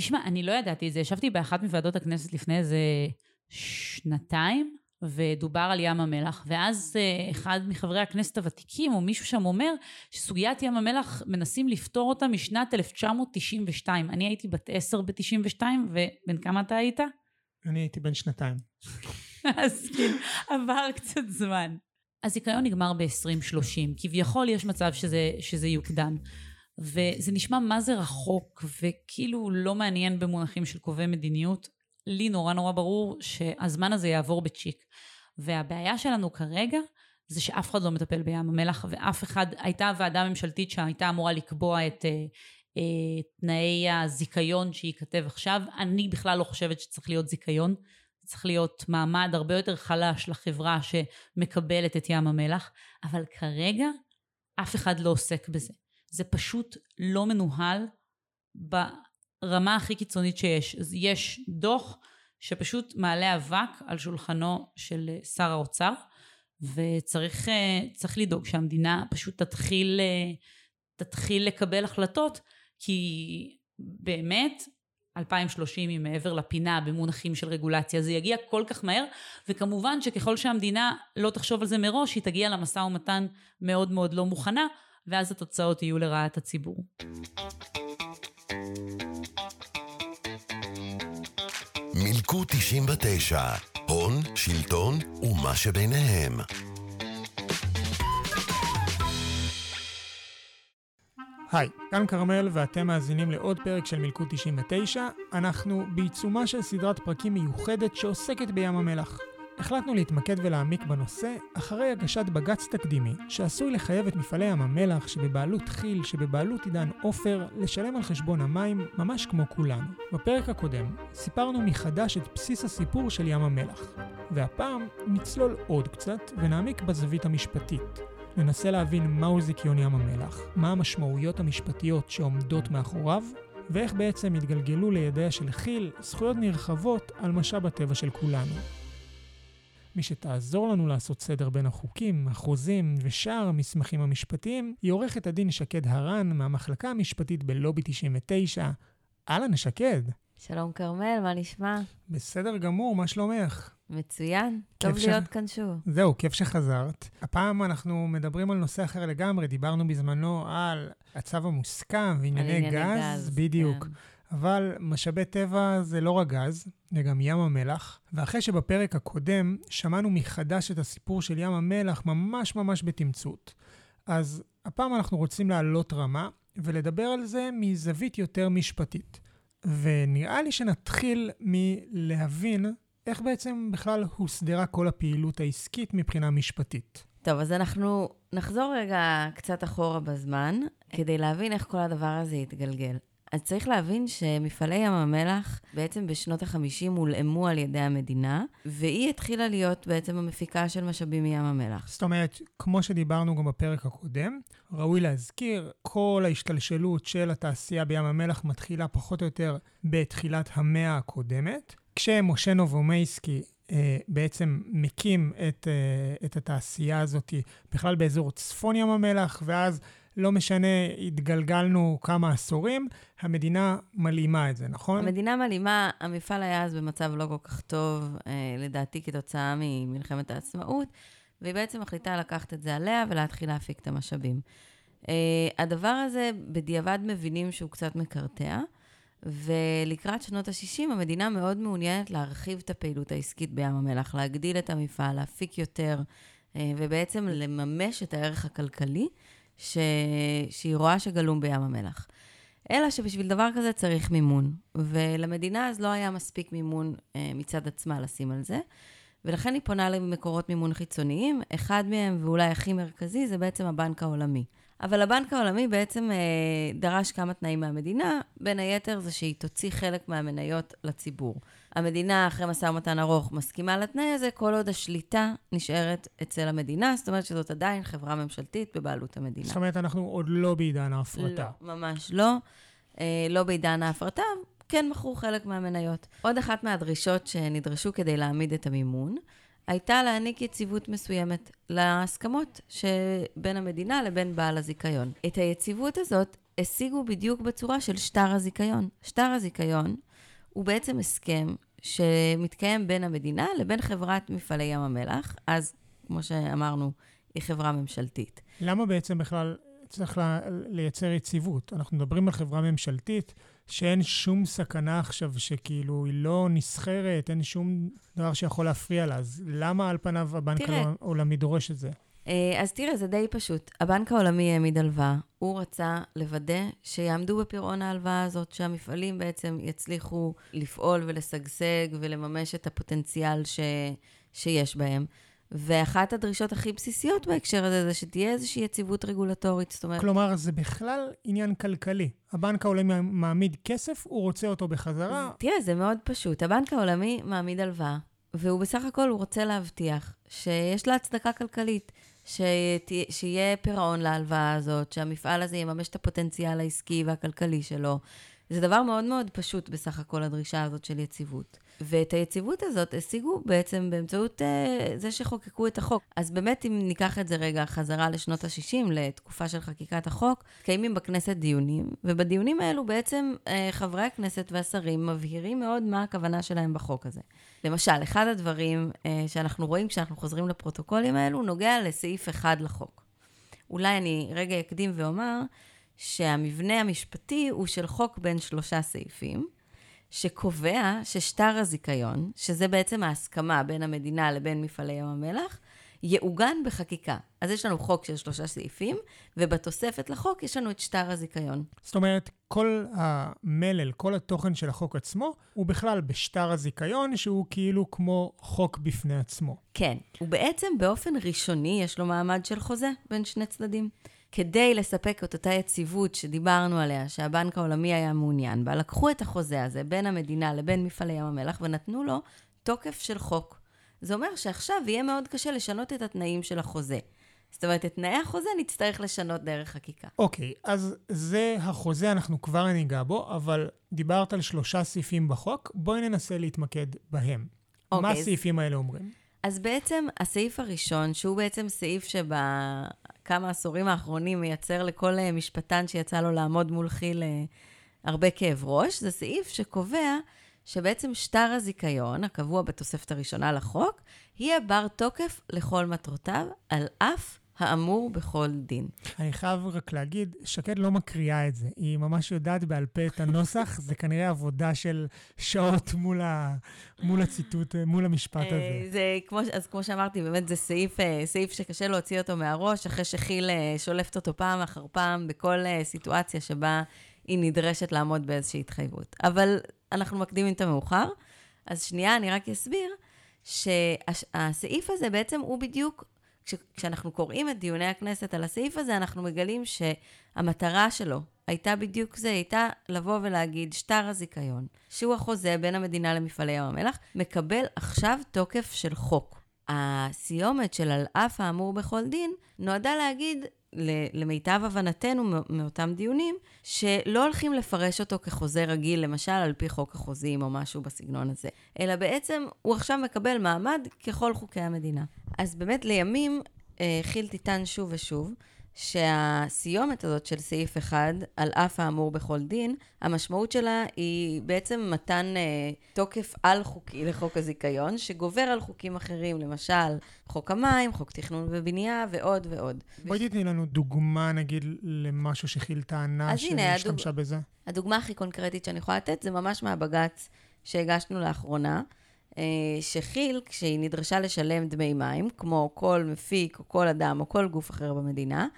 תשמע, אני לא ידעתי את זה. ישבתי באחת מוועדות הכנסת לפני איזה שנתיים, ודובר על ים המלח, ואז אה, אחד מחברי הכנסת הוותיקים, או מישהו שם אומר, שסוגיית ים המלח מנסים לפתור אותה משנת 1992. אני הייתי בת עשר ב-92, ובן כמה אתה היית? אני הייתי בן שנתיים. אז כאילו, עבר קצת זמן. הזיכיון נגמר ב-2030, כביכול יש מצב שזה, שזה יוקדם. וזה נשמע מה זה רחוק, וכאילו לא מעניין במונחים של קובעי מדיניות. לי נורא נורא ברור שהזמן הזה יעבור בצ'יק. והבעיה שלנו כרגע זה שאף אחד לא מטפל בים המלח, ואף אחד, הייתה ועדה ממשלתית שהייתה אמורה לקבוע את אה, אה, תנאי הזיכיון שייכתב עכשיו. אני בכלל לא חושבת שצריך להיות זיכיון. צריך להיות מעמד הרבה יותר חלש לחברה שמקבלת את ים המלח, אבל כרגע אף אחד לא עוסק בזה. זה פשוט לא מנוהל ברמה הכי קיצונית שיש. אז יש דוח שפשוט מעלה אבק על שולחנו של שר האוצר, וצריך לדאוג שהמדינה פשוט תתחיל, תתחיל לקבל החלטות, כי באמת 2030 היא מעבר לפינה במונחים של רגולציה, זה יגיע כל כך מהר, וכמובן שככל שהמדינה לא תחשוב על זה מראש, היא תגיע למשא ומתן מאוד מאוד לא מוכנה, ואז התוצאות יהיו לרעת הציבור. מילקו 99, הון, שלטון ומה שביניהם. היי, כאן כרמל ואתם מאזינים לעוד פרק של מילקוט 99. אנחנו בעיצומה של סדרת פרקים מיוחדת שעוסקת בים המלח. החלטנו להתמקד ולהעמיק בנושא אחרי הגשת בג"ץ תקדימי, שעשוי לחייב את מפעלי ים המלח שבבעלות כי"ל, שבבעלות עידן עופר, לשלם על חשבון המים ממש כמו כולנו. בפרק הקודם סיפרנו מחדש את בסיס הסיפור של ים המלח, והפעם נצלול עוד קצת ונעמיק בזווית המשפטית. ננסה להבין מהו זיכיון ים המלח, מה המשמעויות המשפטיות שעומדות מאחוריו, ואיך בעצם התגלגלו לידיה של כי"ל זכויות נרחבות על משאב הטבע של כולנו. מי שתעזור לנו לעשות סדר בין החוקים, החוזים ושאר המסמכים המשפטיים, היא עורכת הדין שקד הרן מהמחלקה המשפטית בלובי 99. אהלן, שקד. שלום כרמל, מה נשמע? בסדר גמור, מה שלומך? מצוין, טוב ש... להיות כאן שוב. זהו, כיף שחזרת. הפעם אנחנו מדברים על נושא אחר לגמרי, דיברנו בזמנו על הצו המוסכם וענייני גז, גז, בדיוק. כן. אבל משאבי טבע זה לא רק גז, זה גם ים המלח. ואחרי שבפרק הקודם שמענו מחדש את הסיפור של ים המלח ממש ממש בתמצות, אז הפעם אנחנו רוצים לעלות רמה ולדבר על זה מזווית יותר משפטית. ונראה לי שנתחיל מלהבין איך בעצם בכלל הוסדרה כל הפעילות העסקית מבחינה משפטית. טוב, אז אנחנו נחזור רגע קצת אחורה בזמן, כדי להבין איך כל הדבר הזה התגלגל. אז צריך להבין שמפעלי ים המלח בעצם בשנות ה-50 הולאמו על ידי המדינה, והיא התחילה להיות בעצם המפיקה של משאבים מים המלח. זאת אומרת, כמו שדיברנו גם בפרק הקודם, ראוי להזכיר, כל ההשתלשלות של התעשייה בים המלח מתחילה פחות או יותר בתחילת המאה הקודמת, כשמשה נובומייסקי אה, בעצם מקים את, אה, את התעשייה הזאת בכלל באזור צפון ים המלח, ואז לא משנה, התגלגלנו כמה עשורים, המדינה מלאימה את זה, נכון? המדינה מלאימה, המפעל היה אז במצב לא כל כך טוב, אה, לדעתי כתוצאה ממלחמת העצמאות, והיא בעצם מחליטה לקחת את זה עליה ולהתחיל להפיק את המשאבים. אה, הדבר הזה, בדיעבד מבינים שהוא קצת מקרטע. ולקראת שנות ה-60, המדינה מאוד מעוניינת להרחיב את הפעילות העסקית בים המלח, להגדיל את המפעל, להפיק יותר, אה, ובעצם לממש את הערך הכלכלי ש... שהיא רואה שגלום בים המלח. אלא שבשביל דבר כזה צריך מימון, ולמדינה אז לא היה מספיק מימון אה, מצד עצמה לשים על זה, ולכן היא פונה למקורות מימון חיצוניים, אחד מהם, ואולי הכי מרכזי, זה בעצם הבנק העולמי. אבל הבנק העולמי בעצם אה, דרש כמה תנאים מהמדינה, בין היתר זה שהיא תוציא חלק מהמניות לציבור. המדינה, אחרי משא ומתן ארוך, מסכימה לתנאי הזה, כל עוד השליטה נשארת אצל המדינה, זאת אומרת שזאת עדיין חברה ממשלתית בבעלות המדינה. זאת אומרת, אנחנו עוד לא בעידן ההפרטה. לא, ממש לא. אה, לא בעידן ההפרטה, כן מכרו חלק מהמניות. עוד אחת מהדרישות שנדרשו כדי להעמיד את המימון, הייתה להעניק יציבות מסוימת להסכמות שבין המדינה לבין בעל הזיכיון. את היציבות הזאת השיגו בדיוק בצורה של שטר הזיכיון. שטר הזיכיון הוא בעצם הסכם שמתקיים בין המדינה לבין חברת מפעלי ים המלח, אז, כמו שאמרנו, היא חברה ממשלתית. למה בעצם בכלל צריך לייצר יציבות? אנחנו מדברים על חברה ממשלתית שאין שום סכנה עכשיו שכאילו היא לא נסחרת, אין שום דבר שיכול להפריע לה, אז למה על פניו הבנק העולמי דורש את זה? אה, אז תראה, זה די פשוט. הבנק העולמי העמיד הלוואה. הוא רצה לוודא שיעמדו בפירעון ההלוואה הזאת, שהמפעלים בעצם יצליחו לפעול ולשגשג ולממש את הפוטנציאל ש... שיש בהם. ואחת הדרישות הכי בסיסיות בהקשר הזה זה שתהיה איזושהי יציבות רגולטורית, זאת אומרת... כלומר, זה בכלל עניין כלכלי. הבנק העולמי מעמיד כסף, הוא רוצה אותו בחזרה. תראה, זה מאוד פשוט. הבנק העולמי מעמיד הלוואה, והוא בסך הכל, הוא רוצה להבטיח שיש לה הצדקה כלכלית. שיהיה פירעון להלוואה הזאת, שהמפעל הזה יממש את הפוטנציאל העסקי והכלכלי שלו. זה דבר מאוד מאוד פשוט בסך הכל, הדרישה הזאת של יציבות. ואת היציבות הזאת השיגו בעצם באמצעות uh, זה שחוקקו את החוק. אז באמת, אם ניקח את זה רגע חזרה לשנות ה-60, לתקופה של חקיקת החוק, קיימים בכנסת דיונים, ובדיונים האלו בעצם uh, חברי הכנסת והשרים מבהירים מאוד מה הכוונה שלהם בחוק הזה. למשל, אחד הדברים uh, שאנחנו רואים כשאנחנו חוזרים לפרוטוקולים האלו, נוגע לסעיף אחד לחוק. אולי אני רגע אקדים ואומר שהמבנה המשפטי הוא של חוק בין שלושה סעיפים. שקובע ששטר הזיכיון, שזה בעצם ההסכמה בין המדינה לבין מפעלי ים המלח, יעוגן בחקיקה. אז יש לנו חוק של שלושה סעיפים, ובתוספת לחוק יש לנו את שטר הזיכיון. זאת אומרת, כל המלל, כל התוכן של החוק עצמו, הוא בכלל בשטר הזיכיון, שהוא כאילו כמו חוק בפני עצמו. כן, הוא בעצם באופן ראשוני יש לו מעמד של חוזה בין שני צדדים. כדי לספק את אותה יציבות שדיברנו עליה, שהבנק העולמי היה מעוניין בה, לקחו את החוזה הזה בין המדינה לבין מפעלי ים המלח ונתנו לו תוקף של חוק. זה אומר שעכשיו יהיה מאוד קשה לשנות את התנאים של החוזה. זאת אומרת, את תנאי החוזה נצטרך לשנות דרך חקיקה. אוקיי, okay, אז זה החוזה, אנחנו כבר ניגע בו, אבל דיברת על שלושה סעיפים בחוק, בואי ננסה להתמקד בהם. Okay, מה אוקיי, הסעיפים אז... האלה אומרים? אז בעצם הסעיף הראשון, שהוא בעצם סעיף שבכמה העשורים האחרונים מייצר לכל אה, משפטן שיצא לו לעמוד מול חיל אה, הרבה כאב ראש, זה סעיף שקובע שבעצם שטר הזיכיון, הקבוע בתוספת הראשונה לחוק, יהיה בר תוקף לכל מטרותיו, על אף האמור בכל דין. אני חייב רק להגיד, שקד לא מקריאה את זה. היא ממש יודעת בעל פה את הנוסח, זה כנראה עבודה של שעות מול, ה, מול הציטוט, מול המשפט הזה. אה, זה כמו, אז כמו שאמרתי, באמת זה סעיף, אה, סעיף שקשה להוציא אותו מהראש, אחרי שכיל אה, שולפת אותו פעם אחר פעם בכל סיטואציה שבה היא נדרשת לעמוד באיזושהי התחייבות. אבל אנחנו מקדימים את המאוחר. אז שנייה, אני רק אסביר שהסעיף הזה בעצם הוא בדיוק כש, כשאנחנו קוראים את דיוני הכנסת על הסעיף הזה, אנחנו מגלים שהמטרה שלו הייתה בדיוק זה, הייתה לבוא ולהגיד, שטר הזיכיון, שהוא החוזה בין המדינה למפעלי ים המלח, מקבל עכשיו תוקף של חוק. הסיומת של על אף האמור בכל דין, נועדה להגיד, למיטב הבנתנו מאותם דיונים, שלא הולכים לפרש אותו כחוזה רגיל, למשל על פי חוק החוזים או משהו בסגנון הזה, אלא בעצם הוא עכשיו מקבל מעמד ככל חוקי המדינה. אז באמת לימים אה, כי"ל תטען שוב ושוב, שהסיומת הזאת של סעיף 1, על אף האמור בכל דין, המשמעות שלה היא בעצם מתן אה, תוקף על-חוקי לחוק הזיכיון, שגובר על חוקים אחרים, למשל חוק המים, חוק תכנון ובנייה ועוד ועוד. בואי תתני לנו דוגמה, נגיד, למשהו שכי"ל טענה שהשתמשה הדוג... בזה. הדוגמה הכי קונקרטית שאני יכולה לתת זה ממש מהבג"ץ שהגשנו לאחרונה. אה, שכי"ל, כשהיא נדרשה לשלם דמי מים, כמו כל מפיק או כל אדם או כל גוף אחר במדינה,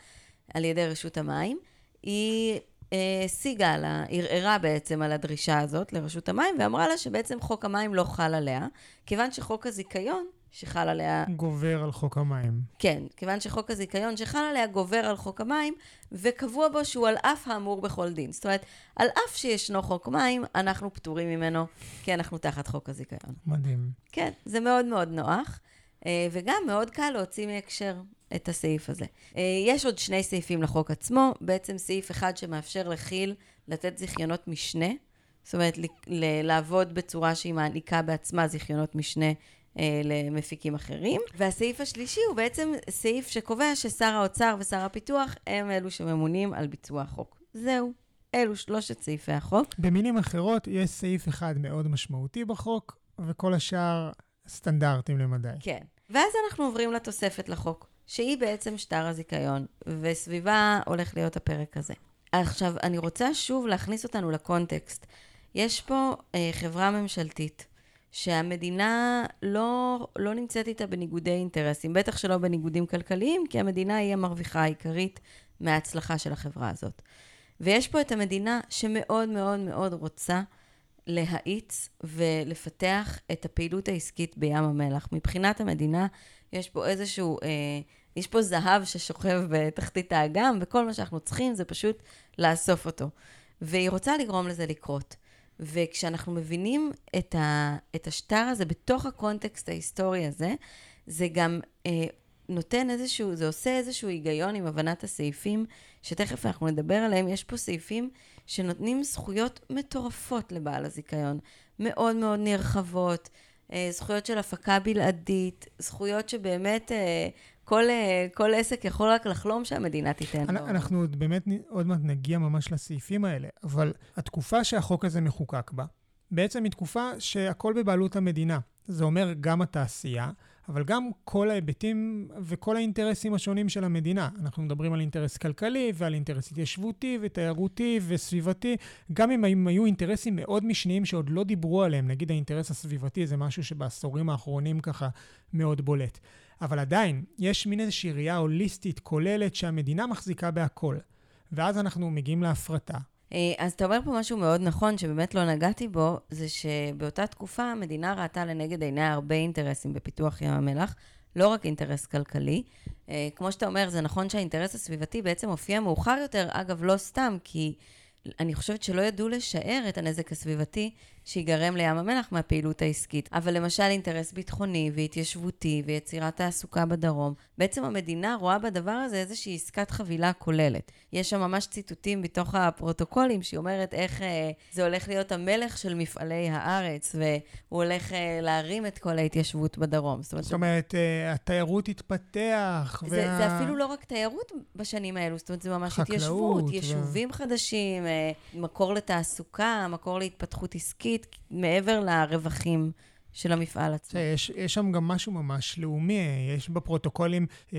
על ידי רשות המים, היא אה, השיגה לה, ערערה בעצם על הדרישה הזאת לרשות המים, ואמרה לה שבעצם חוק המים לא חל עליה, כיוון שחוק הזיכיון שחל עליה... גובר על חוק המים. כן, כיוון שחוק הזיכיון שחל עליה גובר על חוק המים, וקבוע בו שהוא על אף האמור בכל דין. זאת אומרת, על אף שישנו חוק מים, אנחנו פטורים ממנו, כי אנחנו תחת חוק הזיכיון. מדהים. כן, זה מאוד מאוד נוח, אה, וגם מאוד קל להוציא מהקשר את הסעיף הזה. אה, יש עוד שני סעיפים לחוק עצמו, בעצם סעיף אחד שמאפשר לכי"ל לתת זיכיונות משנה, זאת אומרת, לעבוד בצורה שהיא מעניקה בעצמה זיכיונות משנה למפיקים אחרים. והסעיף השלישי הוא בעצם סעיף שקובע ששר האוצר ושר הפיתוח הם אלו שממונים על ביצוע החוק. זהו, אלו שלושת סעיפי החוק. במילים אחרות, יש סעיף אחד מאוד משמעותי בחוק, וכל השאר סטנדרטים למדי. כן. ואז אנחנו עוברים לתוספת לחוק, שהיא בעצם שטר הזיכיון, וסביבה הולך להיות הפרק הזה. עכשיו, אני רוצה שוב להכניס אותנו לקונטקסט. יש פה אה, חברה ממשלתית, שהמדינה לא, לא נמצאת איתה בניגודי אינטרסים, בטח שלא בניגודים כלכליים, כי המדינה היא המרוויחה העיקרית מההצלחה של החברה הזאת. ויש פה את המדינה שמאוד מאוד מאוד רוצה להאיץ ולפתח את הפעילות העסקית בים המלח. מבחינת המדינה, יש פה איזשהו, אה, יש פה זהב ששוכב בתחתית האגם, וכל מה שאנחנו צריכים זה פשוט לאסוף אותו. והיא רוצה לגרום לזה לקרות. וכשאנחנו מבינים את, ה, את השטר הזה בתוך הקונטקסט ההיסטורי הזה, זה גם אה, נותן איזשהו, זה עושה איזשהו היגיון עם הבנת הסעיפים, שתכף אנחנו נדבר עליהם. יש פה סעיפים שנותנים זכויות מטורפות לבעל הזיכיון, מאוד מאוד נרחבות, אה, זכויות של הפקה בלעדית, זכויות שבאמת אה, כל, אה, כל עסק יכול רק לחלום שהמדינה תיתן לו. אנחנו עוד באמת עוד מעט נגיע ממש לסעיפים האלה, אבל התקופה שהחוק הזה מחוקק בה, בעצם היא תקופה שהכל בבעלות המדינה. זה אומר גם התעשייה, אבל גם כל ההיבטים וכל האינטרסים השונים של המדינה. אנחנו מדברים על אינטרס כלכלי ועל אינטרס התיישבותי ותיירותי וסביבתי, גם אם הם היו אינטרסים מאוד משניים שעוד לא דיברו עליהם, נגיד האינטרס הסביבתי זה משהו שבעשורים האחרונים ככה מאוד בולט. אבל עדיין, יש מין איזושהי ראייה הוליסטית כוללת שהמדינה מחזיקה בהכל. ואז אנחנו מגיעים להפרטה, אה, אז אתה אומר פה משהו מאוד נכון, שבאמת לא נגעתי בו, זה שבאותה תקופה המדינה ראתה לנגד עיניה הרבה אינטרסים בפיתוח ים המלח, לא רק אינטרס כלכלי. אה, כמו שאתה אומר, זה נכון שהאינטרס הסביבתי בעצם הופיע מאוחר יותר, אגב, לא סתם, כי אני חושבת שלא ידעו לשער את הנזק הסביבתי שיגרם לים המלח מהפעילות העסקית. אבל למשל אינטרס ביטחוני והתיישבותי ויצירת תעסוקה בדרום, בעצם המדינה רואה בדבר הזה איזושהי עסקת חבילה כוללת. יש שם ממש ציטוטים בתוך הפרוטוקולים שהיא אומרת איך אה, זה הולך להיות המלך של מפעלי הארץ, והוא הולך אה, להרים את כל ההתיישבות בדרום. זאת אומרת, זאת אומרת אה, התיירות תתפתח. זה, וה... זה אפילו לא רק תיירות בשנים האלו, זאת אומרת, זה ממש התיישבות, ו... יישובים חדשים, אה, מקור לתעסוקה, מקור להתפתחות עסקית. עסקית מעבר לרווחים. של המפעל עצמו. יש, יש שם גם משהו ממש לאומי, יש בפרוטוקולים אה,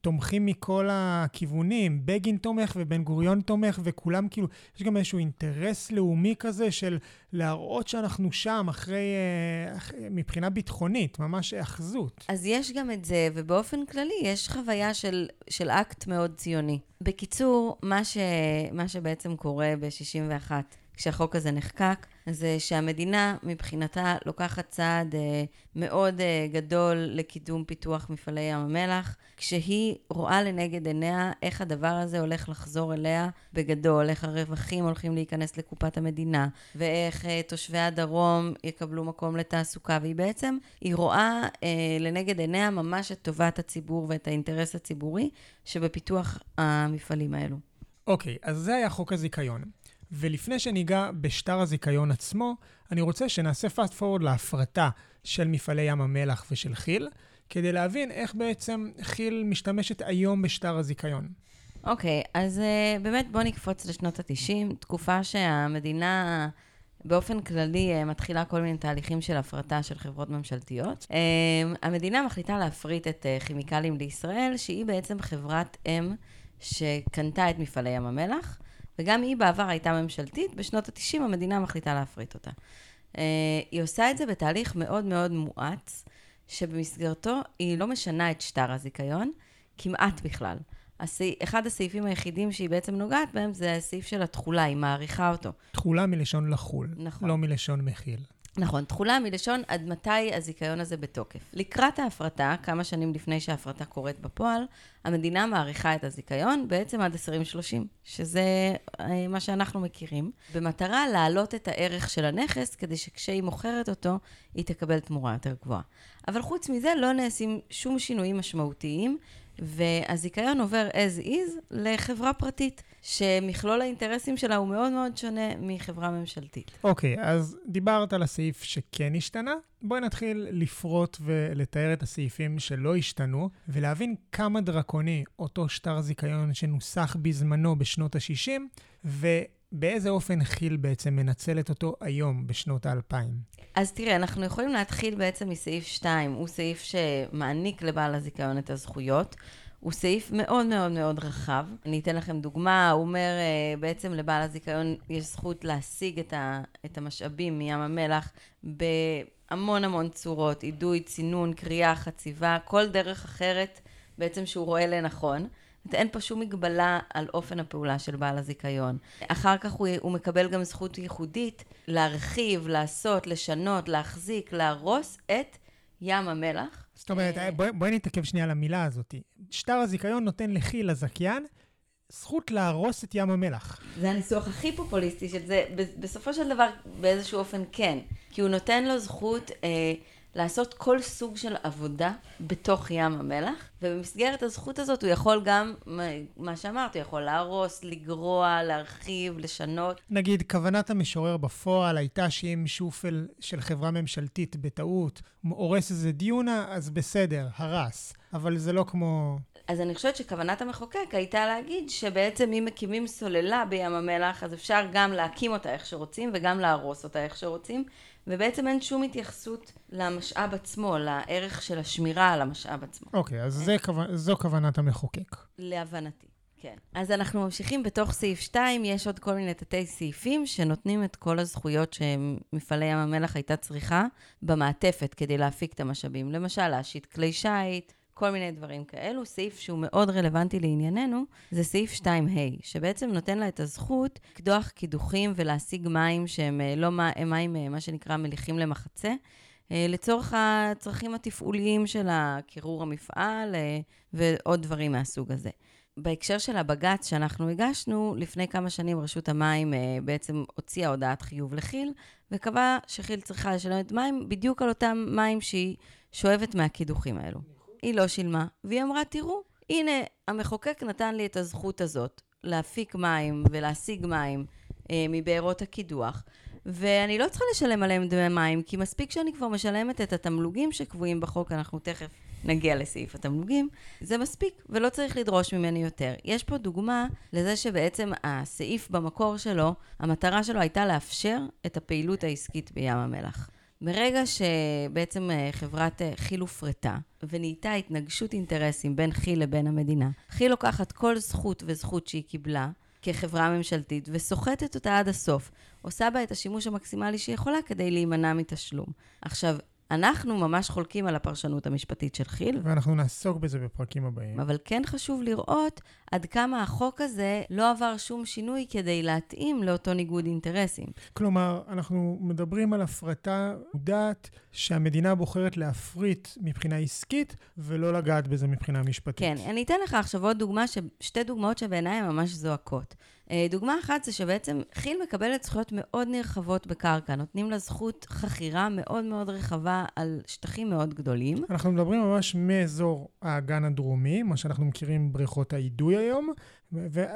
תומכים מכל הכיוונים, בגין תומך ובן גוריון תומך וכולם כאילו, יש גם איזשהו אינטרס לאומי כזה של להראות שאנחנו שם אחרי, אה, אח, מבחינה ביטחונית, ממש היאחזות. אז יש גם את זה, ובאופן כללי יש חוויה של, של אקט מאוד ציוני. בקיצור, מה, ש, מה שבעצם קורה ב-61, כשהחוק הזה נחקק, זה שהמדינה מבחינתה לוקחת צעד אה, מאוד אה, גדול לקידום פיתוח מפעלי ים המלח, כשהיא רואה לנגד עיניה איך הדבר הזה הולך לחזור אליה בגדול, איך הרווחים הולכים להיכנס לקופת המדינה, ואיך אה, תושבי הדרום יקבלו מקום לתעסוקה, והיא בעצם, היא רואה אה, לנגד עיניה ממש את טובת הציבור ואת האינטרס הציבורי שבפיתוח המפעלים האלו. אוקיי, okay, אז זה היה חוק הזיכיון. ולפני שניגע בשטר הזיכיון עצמו, אני רוצה שנעשה fast forward להפרטה של מפעלי ים המלח ושל כי"ל, כדי להבין איך בעצם כי"ל משתמשת היום בשטר הזיכיון. אוקיי, okay, אז uh, באמת בואו נקפוץ לשנות ה-90, תקופה שהמדינה... באופן כללי uh, מתחילה כל מיני תהליכים של הפרטה של חברות ממשלתיות. Uh, המדינה מחליטה להפריט את uh, כימיקלים לישראל, שהיא בעצם חברת אם שקנתה את מפעלי ים המלח, וגם היא בעבר הייתה ממשלתית, בשנות ה-90 המדינה מחליטה להפריט אותה. Uh, היא עושה את זה בתהליך מאוד מאוד מואץ, שבמסגרתו היא לא משנה את שטר הזיכיון, כמעט בכלל. אחד הסעיפים היחידים שהיא בעצם נוגעת בהם זה הסעיף של התכולה, היא מעריכה אותו. תכולה מלשון לחול, נכון. לא מלשון מכיל. נכון, תכולה מלשון עד מתי הזיכיון הזה בתוקף. לקראת ההפרטה, כמה שנים לפני שההפרטה קורית בפועל, המדינה מעריכה את הזיכיון בעצם עד 2030, שזה אה, מה שאנחנו מכירים, במטרה להעלות את הערך של הנכס, כדי שכשהיא מוכרת אותו, היא תקבל תמורה יותר גבוהה. אבל חוץ מזה, לא נעשים שום שינויים משמעותיים והזיכיון עובר as is לחברה פרטית, שמכלול האינטרסים שלה הוא מאוד מאוד שונה מחברה ממשלתית. אוקיי, okay, אז דיברת על הסעיף שכן השתנה. בואי נתחיל לפרוט ולתאר את הסעיפים שלא השתנו, ולהבין כמה דרקוני אותו שטר זיכיון שנוסח בזמנו בשנות ה-60, ו... באיזה אופן כי"ל בעצם מנצלת אותו היום, בשנות האלפיים? אז תראה, אנחנו יכולים להתחיל בעצם מסעיף 2. הוא סעיף שמעניק לבעל הזיכיון את הזכויות. הוא סעיף מאוד מאוד מאוד רחב. אני אתן לכם דוגמה, הוא אומר אה, בעצם לבעל הזיכיון יש זכות להשיג את, ה, את המשאבים מים המלח בהמון המון צורות, אידוי, צינון, קריאה, חציבה, כל דרך אחרת בעצם שהוא רואה לנכון. אין פה שום מגבלה על אופן הפעולה של בעל הזיכיון. אחר כך הוא, הוא מקבל גם זכות ייחודית להרחיב, לעשות, לשנות, להחזיק, להרוס את ים המלח. זאת אומרת, אה, בואי בוא נתעכב שנייה על המילה הזאת. שטר הזיכיון נותן לכי"ל, הזכיין, זכות להרוס את ים המלח. זה הניסוח הכי פופוליסטי של זה. בסופו של דבר, באיזשהו אופן כן. כי הוא נותן לו זכות... אה, לעשות כל סוג של עבודה בתוך ים המלח, ובמסגרת הזכות הזאת הוא יכול גם, מה שאמרת, הוא יכול להרוס, לגרוע, להרחיב, לשנות. נגיד, כוונת המשורר בפועל הייתה שאם שופל של חברה ממשלתית בטעות הורס איזה דיונה, אז בסדר, הרס. אבל זה לא כמו... אז אני חושבת שכוונת המחוקק הייתה להגיד שבעצם אם מקימים סוללה בים המלח, אז אפשר גם להקים אותה איך שרוצים וגם להרוס אותה איך שרוצים, ובעצם אין שום התייחסות למשאב עצמו, לערך של השמירה על המשאב עצמו. אוקיי, okay, אז זה, זו כוונת המחוקק. להבנתי. כן. אז אנחנו ממשיכים בתוך סעיף 2, יש עוד כל מיני תתי סעיפים שנותנים את כל הזכויות שמפעלי ים המלח הייתה צריכה במעטפת כדי להפיק את המשאבים. למשל, להשית כלי שיט, כל מיני דברים כאלו. סעיף שהוא מאוד רלוונטי לענייננו, זה סעיף 2ה, שבעצם נותן לה את הזכות לקדוח קידוחים ולהשיג מים שהם אה, לא מים, אה, מה שנקרא, מליחים למחצה. אה, לצורך הצרכים התפעוליים של קירור המפעל ועוד דברים מהסוג הזה. בהקשר של הבג"ץ שאנחנו הגשנו, לפני כמה שנים רשות המים בעצם הוציאה הודעת חיוב לכי"ל, וקבעה שכי"ל צריכה לשלם את מים בדיוק על אותם מים שהיא שואבת מהקידוחים האלו. היא לא שילמה, והיא אמרה, תראו, הנה, המחוקק נתן לי את הזכות הזאת להפיק מים ולהשיג מים אה, מבארות הקידוח, ואני לא צריכה לשלם עליהם דמי מים, כי מספיק שאני כבר משלמת את התמלוגים שקבועים בחוק, אנחנו תכף נגיע לסעיף התמלוגים, זה מספיק, ולא צריך לדרוש ממני יותר. יש פה דוגמה לזה שבעצם הסעיף במקור שלו, המטרה שלו הייתה לאפשר את הפעילות העסקית בים המלח. ברגע שבעצם אה, חברת אה, כי"ל הופרטה, ונהייתה התנגשות אינטרסים בין כי"ל לבין המדינה, כי"ל לוקחת כל זכות וזכות שהיא קיבלה כחברה ממשלתית, וסוחטת אותה עד הסוף. עושה בה את השימוש המקסימלי שהיא יכולה כדי להימנע מתשלום. עכשיו, אנחנו ממש חולקים על הפרשנות המשפטית של כי"ל. ואנחנו נעסוק בזה בפרקים הבאים. אבל כן חשוב לראות עד כמה החוק הזה לא עבר שום שינוי כדי להתאים לאותו ניגוד אינטרסים. כלומר, אנחנו מדברים על הפרטה מודעת שהמדינה בוחרת להפריט מבחינה עסקית, ולא לגעת בזה מבחינה משפטית. כן, אני אתן לך עכשיו עוד דוגמה, שתי דוגמאות שבעיניי הן ממש זועקות. אה, דוגמה אחת זה שבעצם כי"ל מקבלת זכויות מאוד נרחבות בקרקע, נותנים לה זכות חכירה מאוד מאוד רחבה על שטחים מאוד גדולים. אנחנו מדברים ממש מאזור האגן הדרומי, מה שאנחנו מכירים בריכות האידוי היום,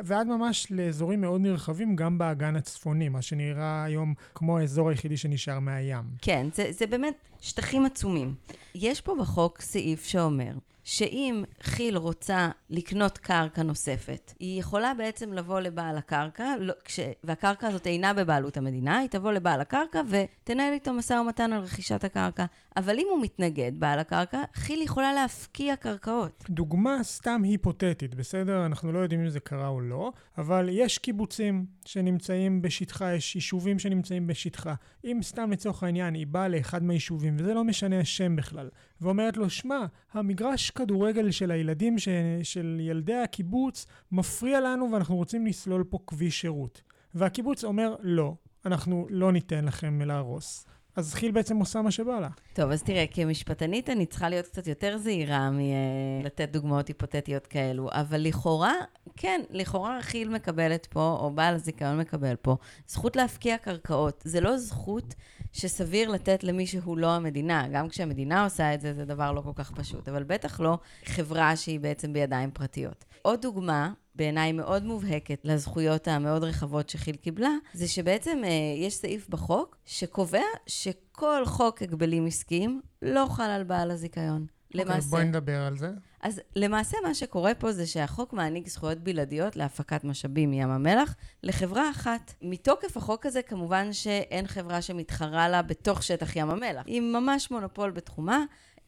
ועד ממש לאזורים מאוד נרחבים גם באגן הצפוני, מה שנראה היום כמו האזור היחידי שנשאר מהים. כן, זה, זה באמת שטחים עצומים. יש פה בחוק סעיף שאומר שאם כי"ל רוצה לקנות קרקע נוספת, היא יכולה בעצם לבוא לבעל הקרקע, לא, כש, והקרקע הזאת אינה בבעלות המדינה, היא תבוא לבעל הקרקע ותנהל איתו משא ומתן על רכישת הקרקע. אבל אם הוא מתנגד, בעל הקרקע, כי"ל יכולה להפקיע קרקעות. דוגמה סתם היפותטית, בסדר? אנחנו לא יודעים אם זה קרה או לא, אבל יש קיבוצים שנמצאים בשטחה, יש יישובים שנמצאים בשטחה. אם סתם לצורך העניין היא באה לאחד מהיישובים, וזה לא משנה השם בכלל, ואומרת לו, שמע, המגרש כדורגל של הילדים, ש... של ילדי הקיבוץ, מפריע לנו ואנחנו רוצים לסלול פה כביש שירות. והקיבוץ אומר, לא, אנחנו לא ניתן לכם להרוס. אז כי"ל בעצם עושה מה שבא לה. טוב, אז תראה, כמשפטנית אני צריכה להיות קצת יותר זהירה מלתת דוגמאות היפותטיות כאלו, אבל לכאורה, כן, לכאורה כי"ל מקבלת פה, או בעל הזיכיון מקבל פה, זכות להפקיע קרקעות. זה לא זכות שסביר לתת למי שהוא לא המדינה. גם כשהמדינה עושה את זה, זה דבר לא כל כך פשוט, אבל בטח לא חברה שהיא בעצם בידיים פרטיות. עוד דוגמה, בעיניי מאוד מובהקת לזכויות המאוד רחבות שכי"ל קיבלה, זה שבעצם אה, יש סעיף בחוק שקובע שכל חוק הגבלים עסקיים לא חל על בעל הזיכיון. אוקיי, למעשה. בואי נדבר על זה. אז למעשה מה שקורה פה זה שהחוק מעניק זכויות בלעדיות להפקת משאבים מים המלח לחברה אחת. מתוקף החוק הזה כמובן שאין חברה שמתחרה לה בתוך שטח ים המלח. היא ממש מונופול בתחומה.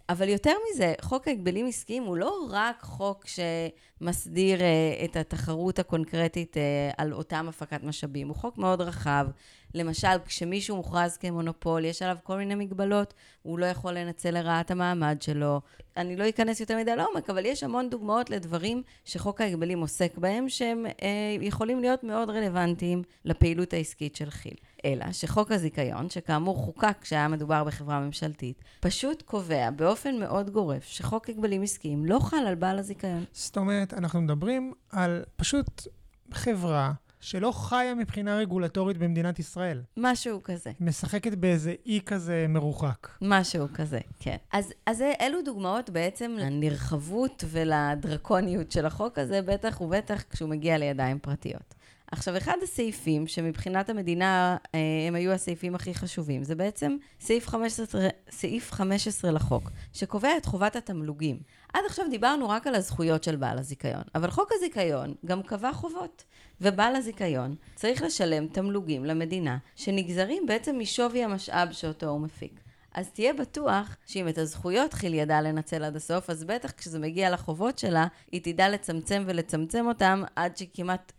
אבל יותר מזה, חוק ההגבלים עסקיים הוא לא רק חוק שמסדיר uh, את התחרות הקונקרטית uh, על אותם הפקת משאבים, הוא חוק מאוד רחב. למשל, כשמישהו מוכרז כמונופול, יש עליו כל מיני מגבלות, הוא לא יכול לנצל לרעת המעמד שלו. אני לא אכנס יותר מדי לעומק, אבל יש המון דוגמאות לדברים שחוק ההגבלים עוסק בהם, שהם אה, יכולים להיות מאוד רלוונטיים לפעילות העסקית של כי"ל. אלא שחוק הזיכיון, שכאמור חוקק כשהיה מדובר בחברה ממשלתית, פשוט קובע באופן מאוד גורף שחוק הגבלים עסקיים לא חל על בעל הזיכיון. זאת אומרת, אנחנו מדברים על פשוט חברה שלא חיה מבחינה רגולטורית במדינת ישראל. משהו כזה. משחקת באיזה אי כזה מרוחק. משהו כזה, כן. אז, אז אלו דוגמאות בעצם לנרחבות ולדרקוניות של החוק הזה, בטח ובטח כשהוא מגיע לידיים פרטיות. עכשיו, אחד הסעיפים שמבחינת המדינה אה, הם היו הסעיפים הכי חשובים, זה בעצם סעיף 15, סעיף 15 לחוק, שקובע את חובת התמלוגים. עד עכשיו דיברנו רק על הזכויות של בעל הזיכיון, אבל חוק הזיכיון גם קבע חובות. ובעל הזיכיון צריך לשלם תמלוגים למדינה, שנגזרים בעצם משווי המשאב שאותו הוא מפיק. אז תהיה בטוח שאם את הזכויות כי"ל ידעה לנצל עד הסוף, אז בטח כשזה מגיע לחובות שלה, היא תדע לצמצם ולצמצם אותם עד שכמעט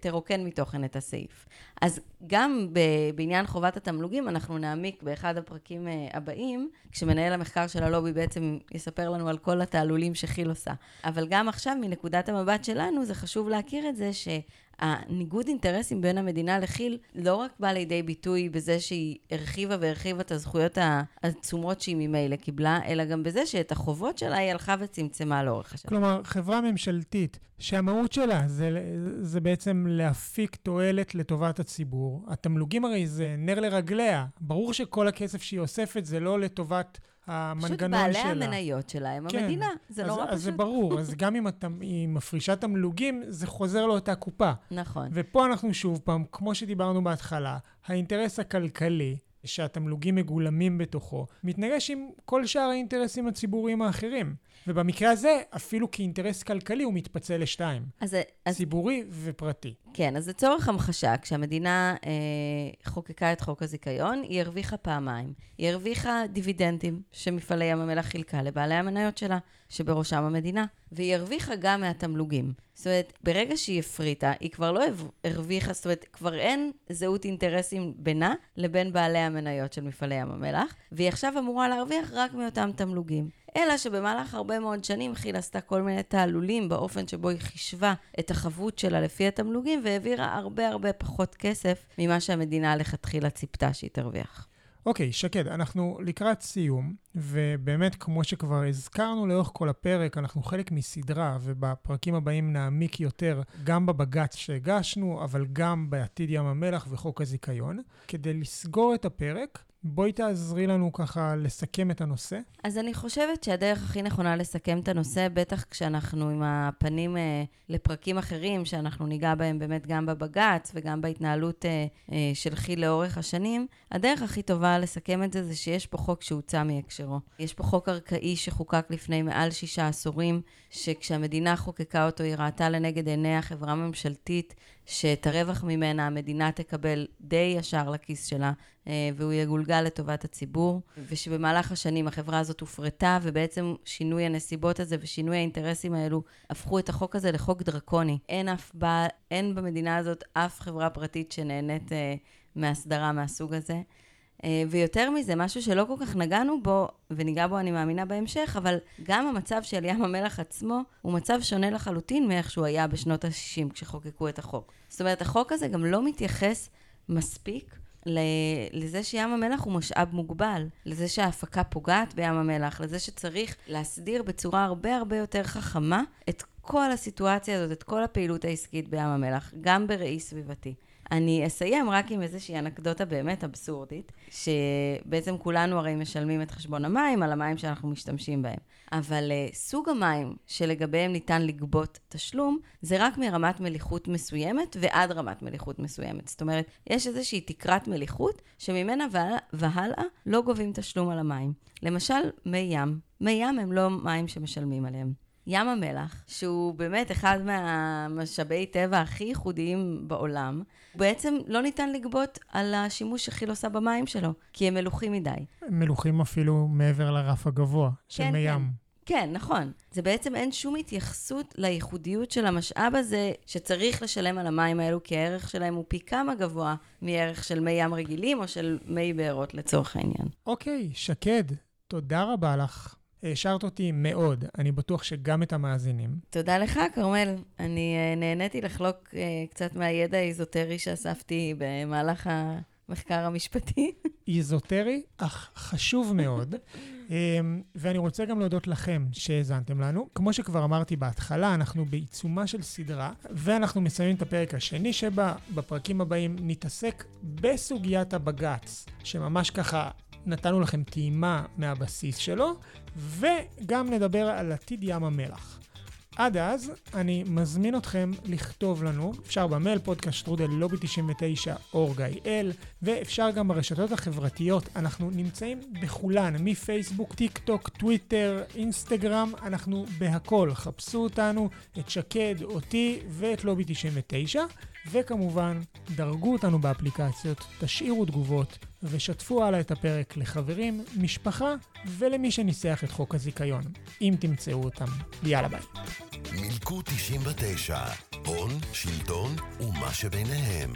תרוקן מתוכן את הסעיף. אז גם בעניין חובת התמלוגים, אנחנו נעמיק באחד הפרקים אה, הבאים, כשמנהל המחקר של הלובי בעצם יספר לנו על כל התעלולים שכי"ל עושה. אבל גם עכשיו, מנקודת המבט שלנו, זה חשוב להכיר את זה ש... הניגוד אינטרסים בין המדינה לכי"ל לא רק בא לידי ביטוי בזה שהיא הרחיבה והרחיבה את הזכויות העצומות שהיא ממילא קיבלה, אלא גם בזה שאת החובות שלה היא הלכה וצמצמה לאורך השנה. כלומר, חברה ממשלתית שהמהות שלה זה, זה בעצם להפיק תועלת לטובת הציבור. התמלוגים הרי זה נר לרגליה. ברור שכל הכסף שהיא אוספת זה לא לטובת המנגנון שלה. פשוט בעלי המניות שלה הם כן. המדינה, זה אז, נורא אז פשוט. זה ברור, אז גם אם היא מפרישה תמלוגים, זה חוזר לאותה קופה. נכון. ופה אנחנו שוב פעם, כמו שדיברנו בהתחלה, האינטרס הכלכלי, שהתמלוגים מגולמים בתוכו, מתנגש עם כל שאר האינטרסים הציבוריים האחרים. ובמקרה הזה, אפילו כאינטרס כלכלי, הוא מתפצל לשתיים. אז, אז... ציבורי ופרטי. כן, אז לצורך המחשה, כשהמדינה אה, חוקקה את חוק הזיכיון, היא הרוויחה פעמיים. היא הרוויחה דיבידנדים שמפעלי ים המלח חילקה לבעלי המניות שלה, שבראשם המדינה, והיא הרוויחה גם מהתמלוגים. זאת אומרת, ברגע שהיא הפריטה, היא כבר לא הרוויחה, זאת אומרת, כבר אין זהות אינטרסים בינה לבין בעלי המניות של מפעלי ים המלח, והיא עכשיו אמורה להרוויח רק מאותם תמלוגים. אלא שבמהלך הרבה מאוד שנים כי"ל עשתה כל מיני תעלולים באופן שבו היא חישבה את החבות שלה לפי התמלוגים והעבירה הרבה הרבה פחות כסף ממה שהמדינה לכתחילה ציפתה שהיא תרוויח. אוקיי, okay, שקד, אנחנו לקראת סיום, ובאמת, כמו שכבר הזכרנו לאורך כל הפרק, אנחנו חלק מסדרה, ובפרקים הבאים נעמיק יותר גם בבג"ץ שהגשנו, אבל גם בעתיד ים המלח וחוק הזיכיון. כדי לסגור את הפרק, בואי תעזרי לנו ככה לסכם את הנושא. אז אני חושבת שהדרך הכי נכונה לסכם את הנושא, בטח כשאנחנו עם הפנים אה, לפרקים אחרים, שאנחנו ניגע בהם באמת גם בבג"ץ וגם בהתנהלות אה, אה, של כי"ל לאורך השנים, הדרך הכי טובה לסכם את זה זה שיש פה חוק שהוצא מהקשרו. יש פה חוק ארכאי שחוקק לפני מעל שישה עשורים, שכשהמדינה חוקקה אותו היא ראתה לנגד עיניה חברה ממשלתית שאת הרווח ממנה המדינה תקבל די ישר לכיס שלה, אה, והוא יגולגל לטובת הציבור, ושבמהלך השנים החברה הזאת הופרטה, ובעצם שינוי הנסיבות הזה ושינוי האינטרסים האלו הפכו את החוק הזה לחוק דרקוני. אין אף בעל, אין במדינה הזאת אף חברה פרטית שנהנית אה, מהסדרה מהסוג הזה. אה, ויותר מזה, משהו שלא כל כך נגענו בו, וניגע בו אני מאמינה בהמשך, אבל גם המצב של ים המלח עצמו הוא מצב שונה לחלוטין מאיך שהוא היה בשנות ה-60 כשחוקקו את החוק. זאת אומרת, החוק הזה גם לא מתייחס מספיק לזה שים המלח הוא משאב מוגבל, לזה שההפקה פוגעת בים המלח, לזה שצריך להסדיר בצורה הרבה הרבה יותר חכמה את כל הסיטואציה הזאת, את כל הפעילות העסקית בים המלח, גם בראי סביבתי. אני אסיים רק עם איזושהי אנקדוטה באמת אבסורדית, שבעצם כולנו הרי משלמים את חשבון המים על המים שאנחנו משתמשים בהם. אבל uh, סוג המים שלגביהם ניתן לגבות תשלום, זה רק מרמת מליחות מסוימת ועד רמת מליחות מסוימת. זאת אומרת, יש איזושהי תקרת מליחות שממנה והלאה לא גובים תשלום על המים. למשל, מי ים. מי ים הם לא מים שמשלמים עליהם. ים המלח, שהוא באמת אחד מהמשאבי טבע הכי ייחודיים בעולם, בעצם לא ניתן לגבות על השימוש שכי"ל עושה במים שלו, כי הם מלוכים מדי. מלוכים אפילו מעבר לרף הגבוה של כן, מי כן. ים. כן, נכון. זה בעצם אין שום התייחסות לייחודיות של המשאב הזה, שצריך לשלם על המים האלו, כי הערך שלהם הוא פי כמה גבוה מערך של מי ים רגילים או של מי בארות לצורך העניין. אוקיי, שקד, תודה רבה לך. העשרת אותי מאוד, אני בטוח שגם את המאזינים. תודה לך, כרמל. אני uh, נהניתי לחלוק uh, קצת מהידע האיזוטרי שאספתי במהלך המחקר המשפטי. איזוטרי, אך חשוב מאוד. um, ואני רוצה גם להודות לכם שהאזנתם לנו. כמו שכבר אמרתי בהתחלה, אנחנו בעיצומה של סדרה, ואנחנו מסיימים את הפרק השני שבה בפרקים הבאים נתעסק בסוגיית הבג"ץ, שממש ככה נתנו לכם טעימה מהבסיס שלו, וגם נדבר על עתיד ים המלח. עד אז, אני מזמין אתכם לכתוב לנו, אפשר במייל פודקאסט שטרודל לובי 99 org.il, ואפשר גם ברשתות החברתיות, אנחנו נמצאים בכולן, מפייסבוק, טיק טוק, טוויטר, אינסטגרם, אנחנו בהכל, חפשו אותנו, את שקד, אותי ואת לובי 99, וכמובן, דרגו אותנו באפליקציות, תשאירו תגובות ושתפו הלאה את הפרק לחברים, משפחה ולמי שניסח את חוק הזיכיון, אם תמצאו אותם. יאללה ביי. מילקו 99, הון, שלטון ומה שביניהם.